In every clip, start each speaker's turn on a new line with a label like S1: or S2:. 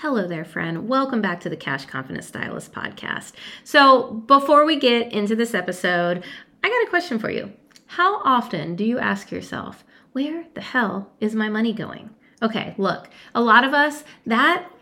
S1: Hello there, friend. Welcome back to the Cash Confident Stylist podcast. So, before we get into this episode, I got a question for you. How often do you ask yourself, where the hell is my money going? Okay, look, a lot of us, that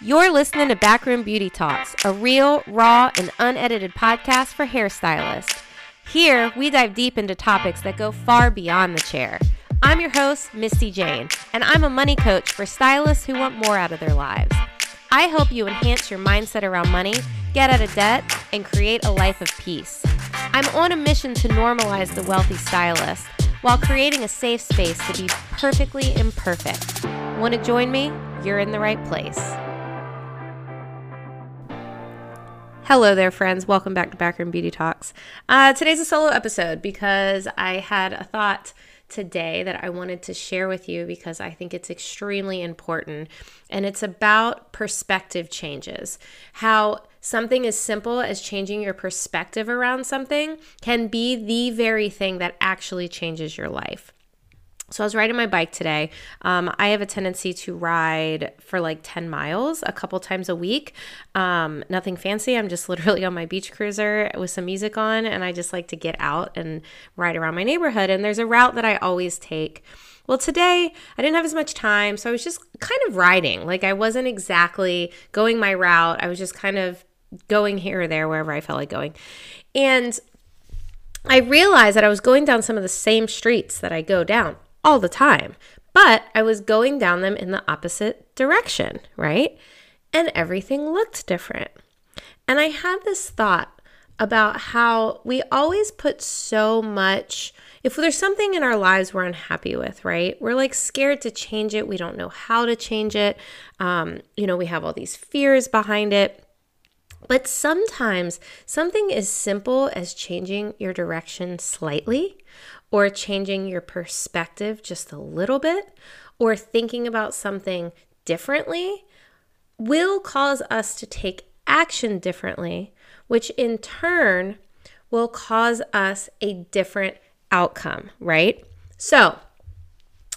S2: You're listening to Backroom Beauty Talks, a real, raw, and unedited podcast for hairstylists. Here, we dive deep into topics that go far beyond the chair. I'm your host, Misty Jane, and I'm a money coach for stylists who want more out of their lives. I help you enhance your mindset around money, get out of debt, and create a life of peace. I'm on a mission to normalize the wealthy stylist while creating a safe space to be perfectly imperfect. Want to join me? You're in the right place. Hello there, friends. Welcome back to Backroom Beauty Talks. Uh, today's a solo episode because I had a thought today that I wanted to share with you because I think it's extremely important. And it's about perspective changes. How something as simple as changing your perspective around something can be the very thing that actually changes your life. So I was riding my bike today. Um, I have a tendency to ride for like 10 miles a couple times a week. Um, nothing fancy. I'm just literally on my beach cruiser with some music on, and I just like to get out and ride around my neighborhood. And there's a route that I always take. Well, today I didn't have as much time, so I was just kind of riding. Like I wasn't exactly going my route. I was just kind of going here or there, wherever I felt like going. And I realized that I was going down some of the same streets that I go down all the time, but I was going down them in the opposite direction, right? And everything looked different. And I had this thought about how we always put so much, if there's something in our lives we're unhappy with, right? We're like scared to change it. We don't know how to change it. Um, you know, we have all these fears behind it. But sometimes something as simple as changing your direction slightly or changing your perspective just a little bit or thinking about something differently will cause us to take action differently, which in turn will cause us a different outcome, right? So,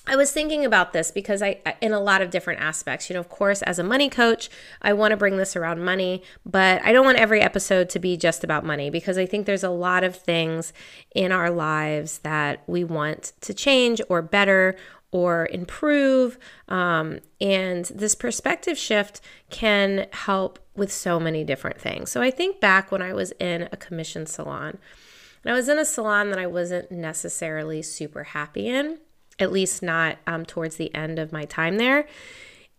S2: I was thinking about this because I, in a lot of different aspects, you know, of course, as a money coach, I want to bring this around money, but I don't want every episode to be just about money because I think there's a lot of things in our lives that we want to change or better or improve. Um, and this perspective shift can help with so many different things. So I think back when I was in a commission salon, and I was in a salon that I wasn't necessarily super happy in at least not um, towards the end of my time there.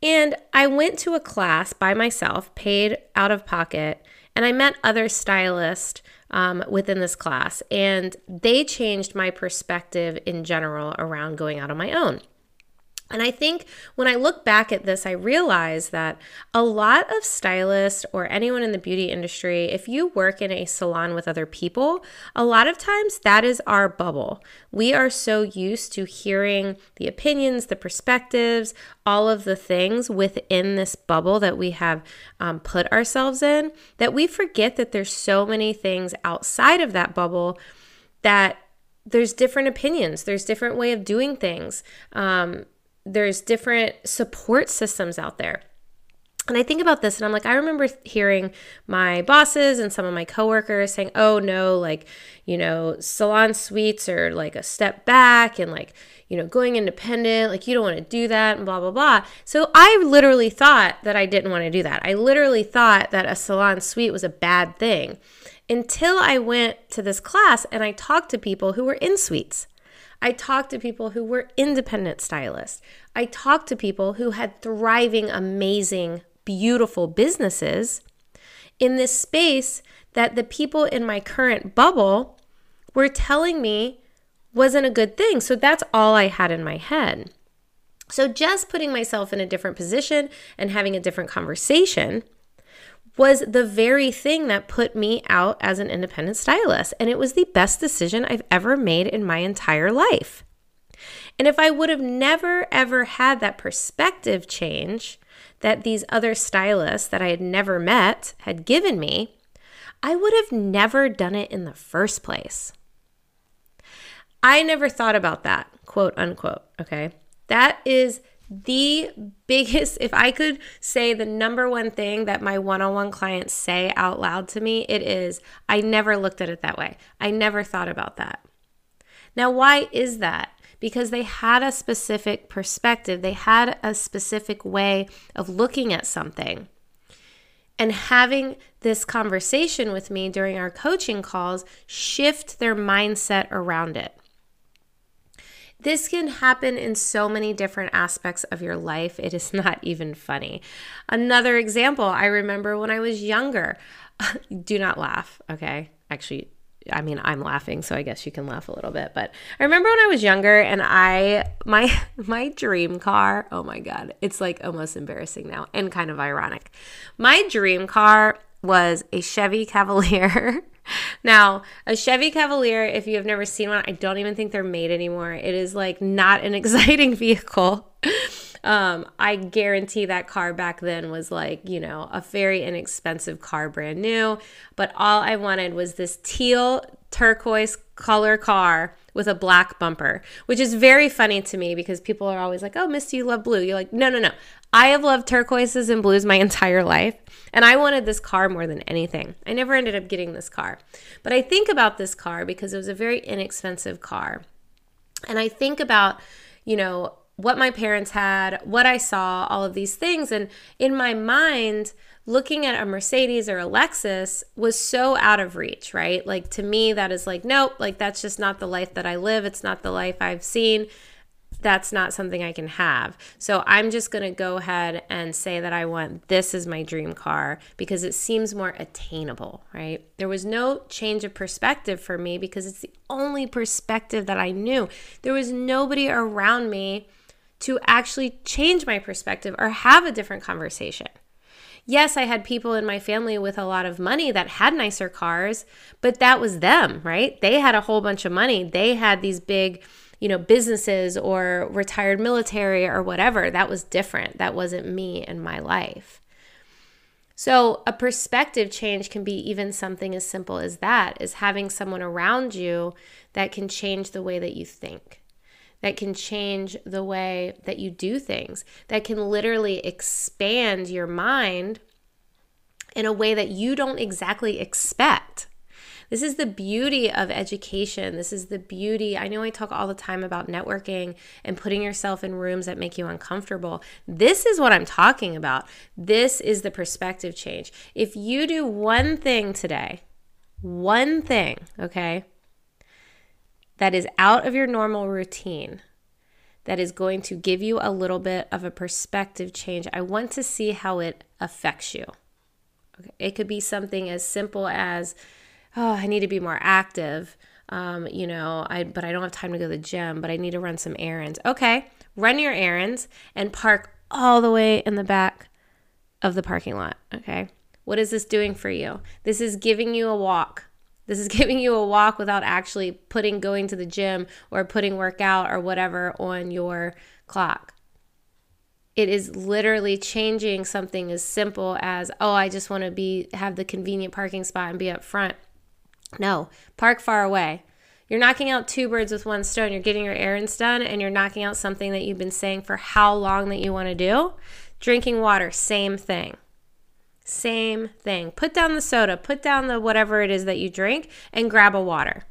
S2: And I went to a class by myself, paid out of pocket, and I met other stylists um, within this class, and they changed my perspective in general around going out on my own. And I think when I look back at this, I realize that a lot of stylists or anyone in the beauty industry, if you work in a salon with other people, a lot of times that is our bubble. We are so used to hearing the opinions, the perspectives, all of the things within this bubble that we have um, put ourselves in that we forget that there's so many things outside of that bubble that there's different opinions there's different way of doing things um, there's different support systems out there. And I think about this and I'm like, I remember hearing my bosses and some of my coworkers saying, oh no, like, you know, salon suites are like a step back and like, you know, going independent, like you don't want to do that and blah, blah, blah. So I literally thought that I didn't want to do that. I literally thought that a salon suite was a bad thing. until I went to this class and I talked to people who were in suites. I talked to people who were independent stylists. I talked to people who had thriving, amazing, beautiful businesses in this space that the people in my current bubble were telling me wasn't a good thing. So that's all I had in my head. So just putting myself in a different position and having a different conversation was the very thing that put me out as an independent stylist. And it was the best decision I've ever made in my entire life. And if I would have never, ever had that perspective change that these other stylists that I had never met had given me, I would have never done it in the first place. I never thought about that, quote unquote. Okay. That is the biggest, if I could say the number one thing that my one on one clients say out loud to me, it is I never looked at it that way. I never thought about that. Now, why is that? Because they had a specific perspective, they had a specific way of looking at something. And having this conversation with me during our coaching calls shift their mindset around it. This can happen in so many different aspects of your life. It is not even funny. Another example, I remember when I was younger. Do not laugh, okay? Actually, I mean, I'm laughing, so I guess you can laugh a little bit. But I remember when I was younger and I my my dream car, oh my god, it's like almost embarrassing now and kind of ironic. My dream car was a Chevy Cavalier now, a Chevy Cavalier, if you have never seen one, I don't even think they're made anymore. It is like not an exciting vehicle. Um, I guarantee that car back then was like, you know, a very inexpensive car, brand new. But all I wanted was this teal turquoise color car with a black bumper, which is very funny to me because people are always like, oh, Misty, you love blue. You're like, no, no, no. I have loved turquoises and blues my entire life, and I wanted this car more than anything. I never ended up getting this car. But I think about this car because it was a very inexpensive car. And I think about, you know, what my parents had, what I saw, all of these things. And in my mind, looking at a Mercedes or a Lexus was so out of reach, right? Like to me, that is like, nope, like that's just not the life that I live. It's not the life I've seen that's not something I can have. So I'm just going to go ahead and say that I want this as my dream car because it seems more attainable, right? There was no change of perspective for me because it's the only perspective that I knew. There was nobody around me to actually change my perspective or have a different conversation. Yes, I had people in my family with a lot of money that had nicer cars, but that was them, right? They had a whole bunch of money. They had these big you know, businesses or retired military or whatever. That was different. That wasn't me in my life. So, a perspective change can be even something as simple as that is having someone around you that can change the way that you think, that can change the way that you do things, that can literally expand your mind in a way that you don't exactly expect. This is the beauty of education. This is the beauty. I know I talk all the time about networking and putting yourself in rooms that make you uncomfortable. This is what I'm talking about. This is the perspective change. If you do one thing today, one thing, okay, that is out of your normal routine, that is going to give you a little bit of a perspective change. I want to see how it affects you. Okay. It could be something as simple as oh, I need to be more active. Um, you know, I but I don't have time to go to the gym, but I need to run some errands. Okay, run your errands and park all the way in the back of the parking lot. Okay. What is this doing for you? This is giving you a walk. This is giving you a walk without actually putting going to the gym or putting workout or whatever on your clock. It is literally changing something as simple as, oh, I just want to be have the convenient parking spot and be up front. No, park far away. You're knocking out two birds with one stone. You're getting your errands done and you're knocking out something that you've been saying for how long that you want to do. Drinking water, same thing. Same thing. Put down the soda, put down the whatever it is that you drink, and grab a water.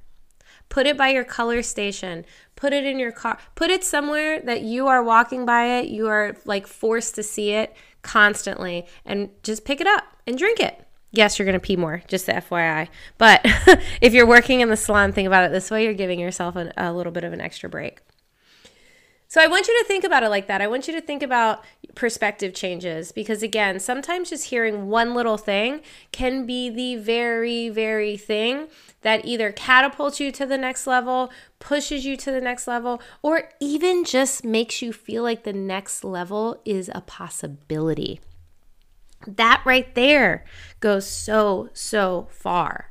S2: Put it by your color station. Put it in your car. Put it somewhere that you are walking by it. You are like forced to see it constantly and just pick it up and drink it. Yes, you're going to pee more, just the FYI. But if you're working in the salon, think about it this way you're giving yourself a, a little bit of an extra break. So I want you to think about it like that. I want you to think about perspective changes because, again, sometimes just hearing one little thing can be the very, very thing that either catapults you to the next level, pushes you to the next level, or even just makes you feel like the next level is a possibility. That right there goes so, so far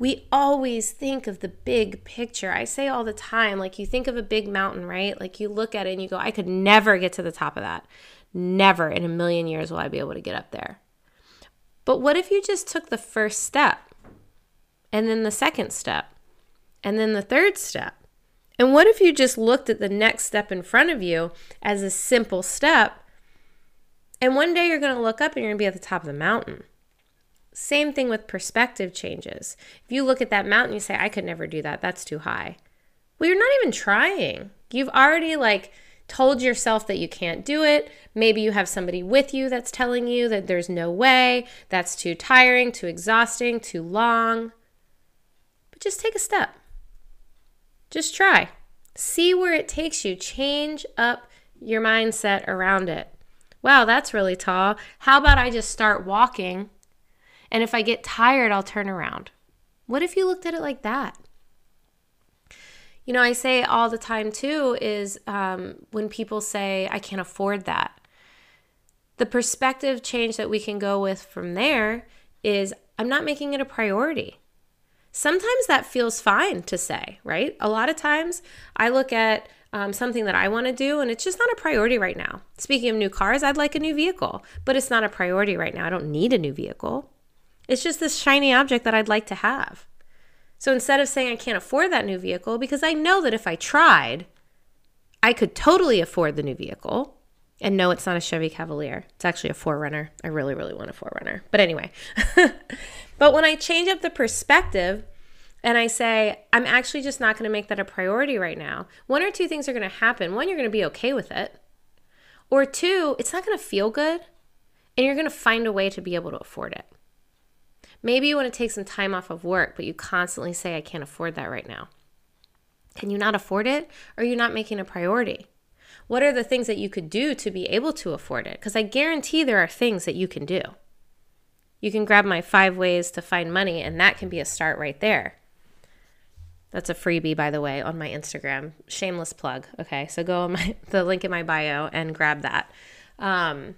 S2: we always think of the big picture. I say all the time, like you think of a big mountain, right? Like you look at it and you go, I could never get to the top of that. Never in a million years will I be able to get up there. But what if you just took the first step and then the second step and then the third step? And what if you just looked at the next step in front of you as a simple step? And one day you're going to look up and you're going to be at the top of the mountain. Same thing with perspective changes. If you look at that mountain, you say, I could never do that. That's too high. Well, you're not even trying. You've already like told yourself that you can't do it. Maybe you have somebody with you that's telling you that there's no way, that's too tiring, too exhausting, too long. But just take a step. Just try. See where it takes you. Change up your mindset around it. Wow, that's really tall. How about I just start walking and if I get tired, I'll turn around. What if you looked at it like that? You know, I say all the time too is um, when people say, I can't afford that. The perspective change that we can go with from there is, I'm not making it a priority. Sometimes that feels fine to say, right? A lot of times I look at um, something that I want to do and it's just not a priority right now. Speaking of new cars, I'd like a new vehicle, but it's not a priority right now. I don't need a new vehicle. It's just this shiny object that I'd like to have. So instead of saying I can't afford that new vehicle, because I know that if I tried, I could totally afford the new vehicle. And no, it's not a Chevy Cavalier. It's actually a 4Runner. I really, really want a 4Runner. But anyway, but when I change up the perspective and I say, I'm actually just not going to make that a priority right now, one or two things are going to happen. One, you're going to be okay with it. Or two, it's not going to feel good. And you're going to find a way to be able to afford it. Maybe you want to take some time off of work, but you constantly say, I can't afford that right now. Can you not afford it? Or are you not making a priority? What are the things that you could do to be able to afford it? Because I guarantee there are things that you can do. You can grab my five ways to find money, and that can be a start right there. That's a freebie, by the way, on my Instagram. Shameless plug. Okay, so go on my the link in my bio and grab that. Um,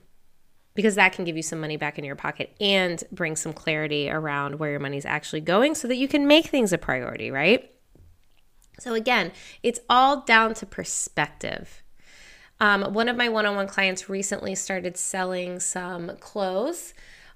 S2: because that can give you some money back in your pocket and bring some clarity around where your money's actually going so that you can make things a priority, right? So, again, it's all down to perspective. Um, one of my one on one clients recently started selling some clothes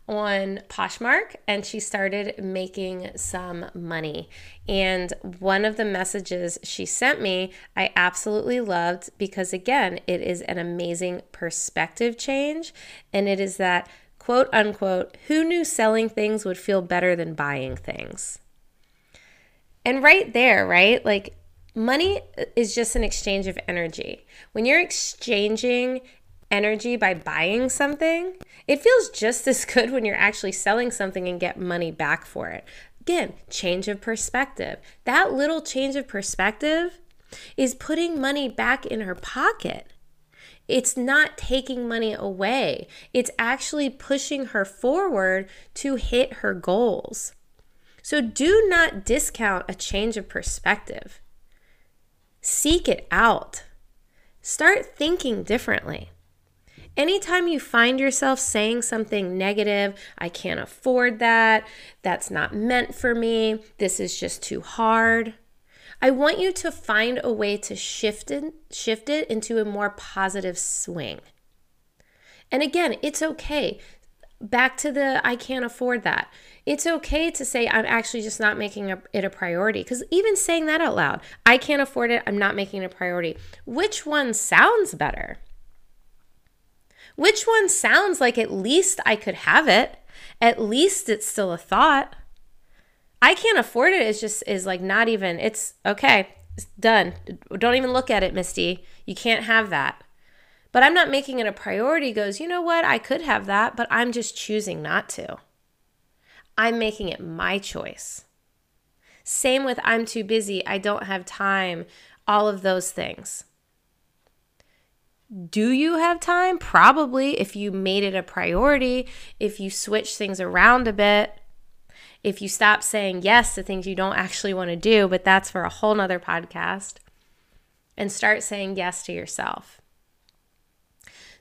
S2: on Poshmark and she started making some money. And one of the messages she sent me, I absolutely loved because, again, it is an amazing perspective change. And it is that quote unquote, who knew selling things would feel better than buying things? And right there, right? Like, money is just an exchange of energy. When you're exchanging energy by buying something, it feels just as good when you're actually selling something and get money back for it. Again, change of perspective. That little change of perspective is putting money back in her pocket. It's not taking money away. It's actually pushing her forward to hit her goals. So do not discount a change of perspective. Seek it out. Start thinking differently. Anytime you find yourself saying something negative, I can't afford that, that's not meant for me, this is just too hard. I want you to find a way to shift it, shift it into a more positive swing. And again, it's okay. Back to the I can't afford that. It's okay to say I'm actually just not making it a priority because even saying that out loud, I can't afford it, I'm not making it a priority. Which one sounds better? Which one sounds like at least I could have it? At least it's still a thought. I can't afford it. it is just is like not even it's okay. It's done. Don't even look at it, Misty. You can't have that. But I'm not making it a priority goes, "You know what? I could have that, but I'm just choosing not to." I'm making it my choice. Same with I'm too busy, I don't have time, all of those things. Do you have time? Probably if you made it a priority, if you switch things around a bit, if you stop saying yes to things you don't actually want to do, but that's for a whole nother podcast, and start saying yes to yourself.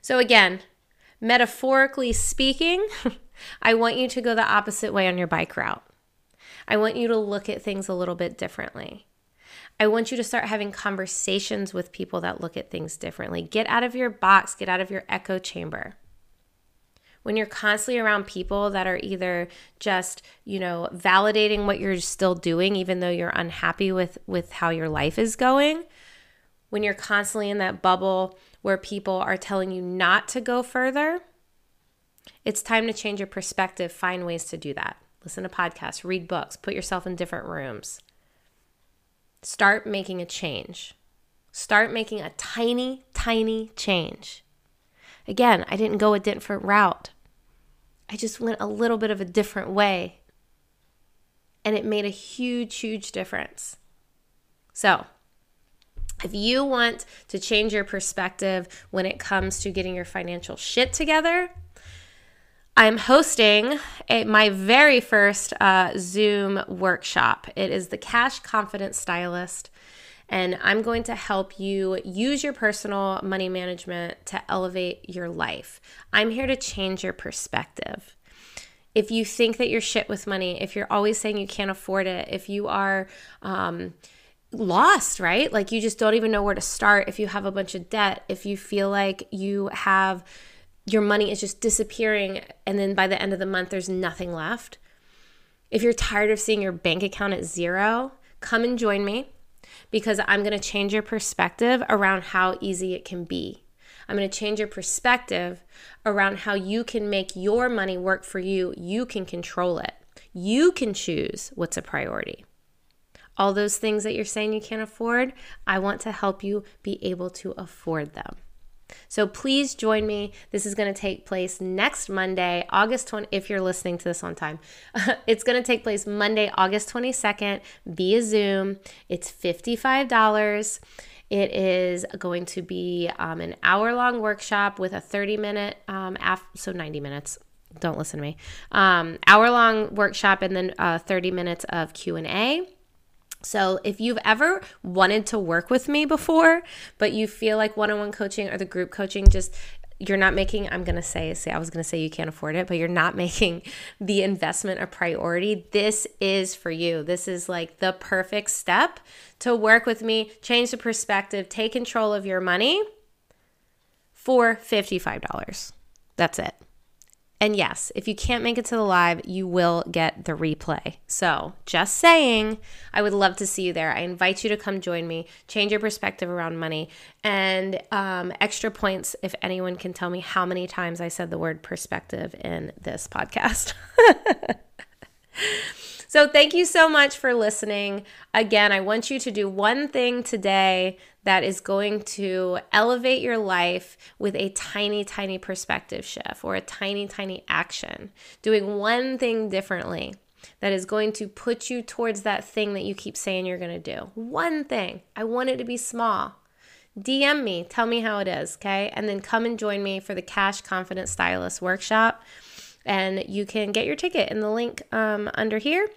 S2: So, again, metaphorically speaking, I want you to go the opposite way on your bike route. I want you to look at things a little bit differently. I want you to start having conversations with people that look at things differently. Get out of your box, get out of your echo chamber. When you're constantly around people that are either just, you know, validating what you're still doing even though you're unhappy with with how your life is going, when you're constantly in that bubble where people are telling you not to go further, it's time to change your perspective, find ways to do that. Listen to podcasts, read books, put yourself in different rooms. Start making a change. Start making a tiny, tiny change. Again, I didn't go a different route. I just went a little bit of a different way. And it made a huge, huge difference. So, if you want to change your perspective when it comes to getting your financial shit together, I'm hosting a, my very first uh, Zoom workshop. It is the Cash Confidence Stylist, and I'm going to help you use your personal money management to elevate your life. I'm here to change your perspective. If you think that you're shit with money, if you're always saying you can't afford it, if you are, um, lost, right? Like you just don't even know where to start if you have a bunch of debt, if you feel like you have your money is just disappearing and then by the end of the month there's nothing left. If you're tired of seeing your bank account at zero, come and join me because I'm going to change your perspective around how easy it can be. I'm going to change your perspective around how you can make your money work for you. You can control it. You can choose what's a priority. All those things that you're saying you can't afford, I want to help you be able to afford them. So please join me. This is going to take place next Monday, August 20 if you're listening to this on time. it's going to take place Monday, August 22nd via Zoom. It's $55. It is going to be um, an hour long workshop with a 30 minute, um, af- so 90 minutes. Don't listen to me. Um, hour long workshop and then uh, 30 minutes of Q and A. So, if you've ever wanted to work with me before, but you feel like one on one coaching or the group coaching just you're not making i'm going to say say i was going to say you can't afford it but you're not making the investment a priority this is for you. This is like the perfect step to work with me change the perspective take control of your money for $55 that's it and yes, if you can't make it to the live, you will get the replay. So, just saying, I would love to see you there. I invite you to come join me, change your perspective around money, and um, extra points if anyone can tell me how many times I said the word perspective in this podcast. So, thank you so much for listening. Again, I want you to do one thing today that is going to elevate your life with a tiny, tiny perspective shift or a tiny, tiny action. Doing one thing differently that is going to put you towards that thing that you keep saying you're going to do. One thing. I want it to be small. DM me, tell me how it is, okay? And then come and join me for the Cash Confidence Stylist workshop. And you can get your ticket in the link um, under here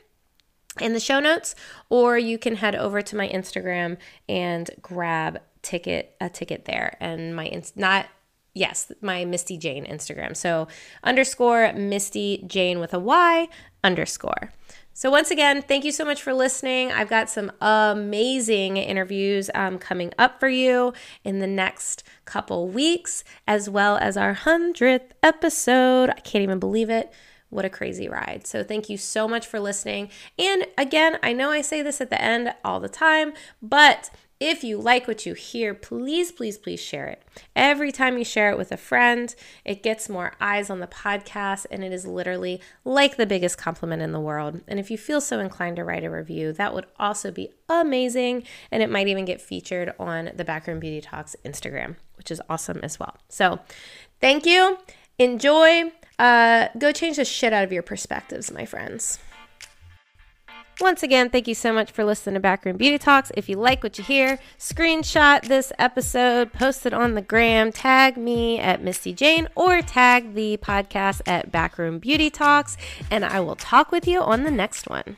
S2: in the show notes, or you can head over to my Instagram and grab ticket a ticket there. And my ins- not yes, my Misty Jane Instagram. So underscore Misty Jane with a Y underscore. So, once again, thank you so much for listening. I've got some amazing interviews um, coming up for you in the next couple weeks, as well as our 100th episode. I can't even believe it. What a crazy ride. So, thank you so much for listening. And again, I know I say this at the end all the time, but if you like what you hear, please, please, please share it. Every time you share it with a friend, it gets more eyes on the podcast, and it is literally like the biggest compliment in the world. And if you feel so inclined to write a review, that would also be amazing. And it might even get featured on the Backroom Beauty Talks Instagram, which is awesome as well. So, thank you. Enjoy. uh, go change the shit out of your perspectives, my friends. Once again, thank you so much for listening to Backroom Beauty Talks. If you like what you hear, screenshot this episode, post it on the gram, tag me at Misty Jane, or tag the podcast at Backroom Beauty Talks, and I will talk with you on the next one.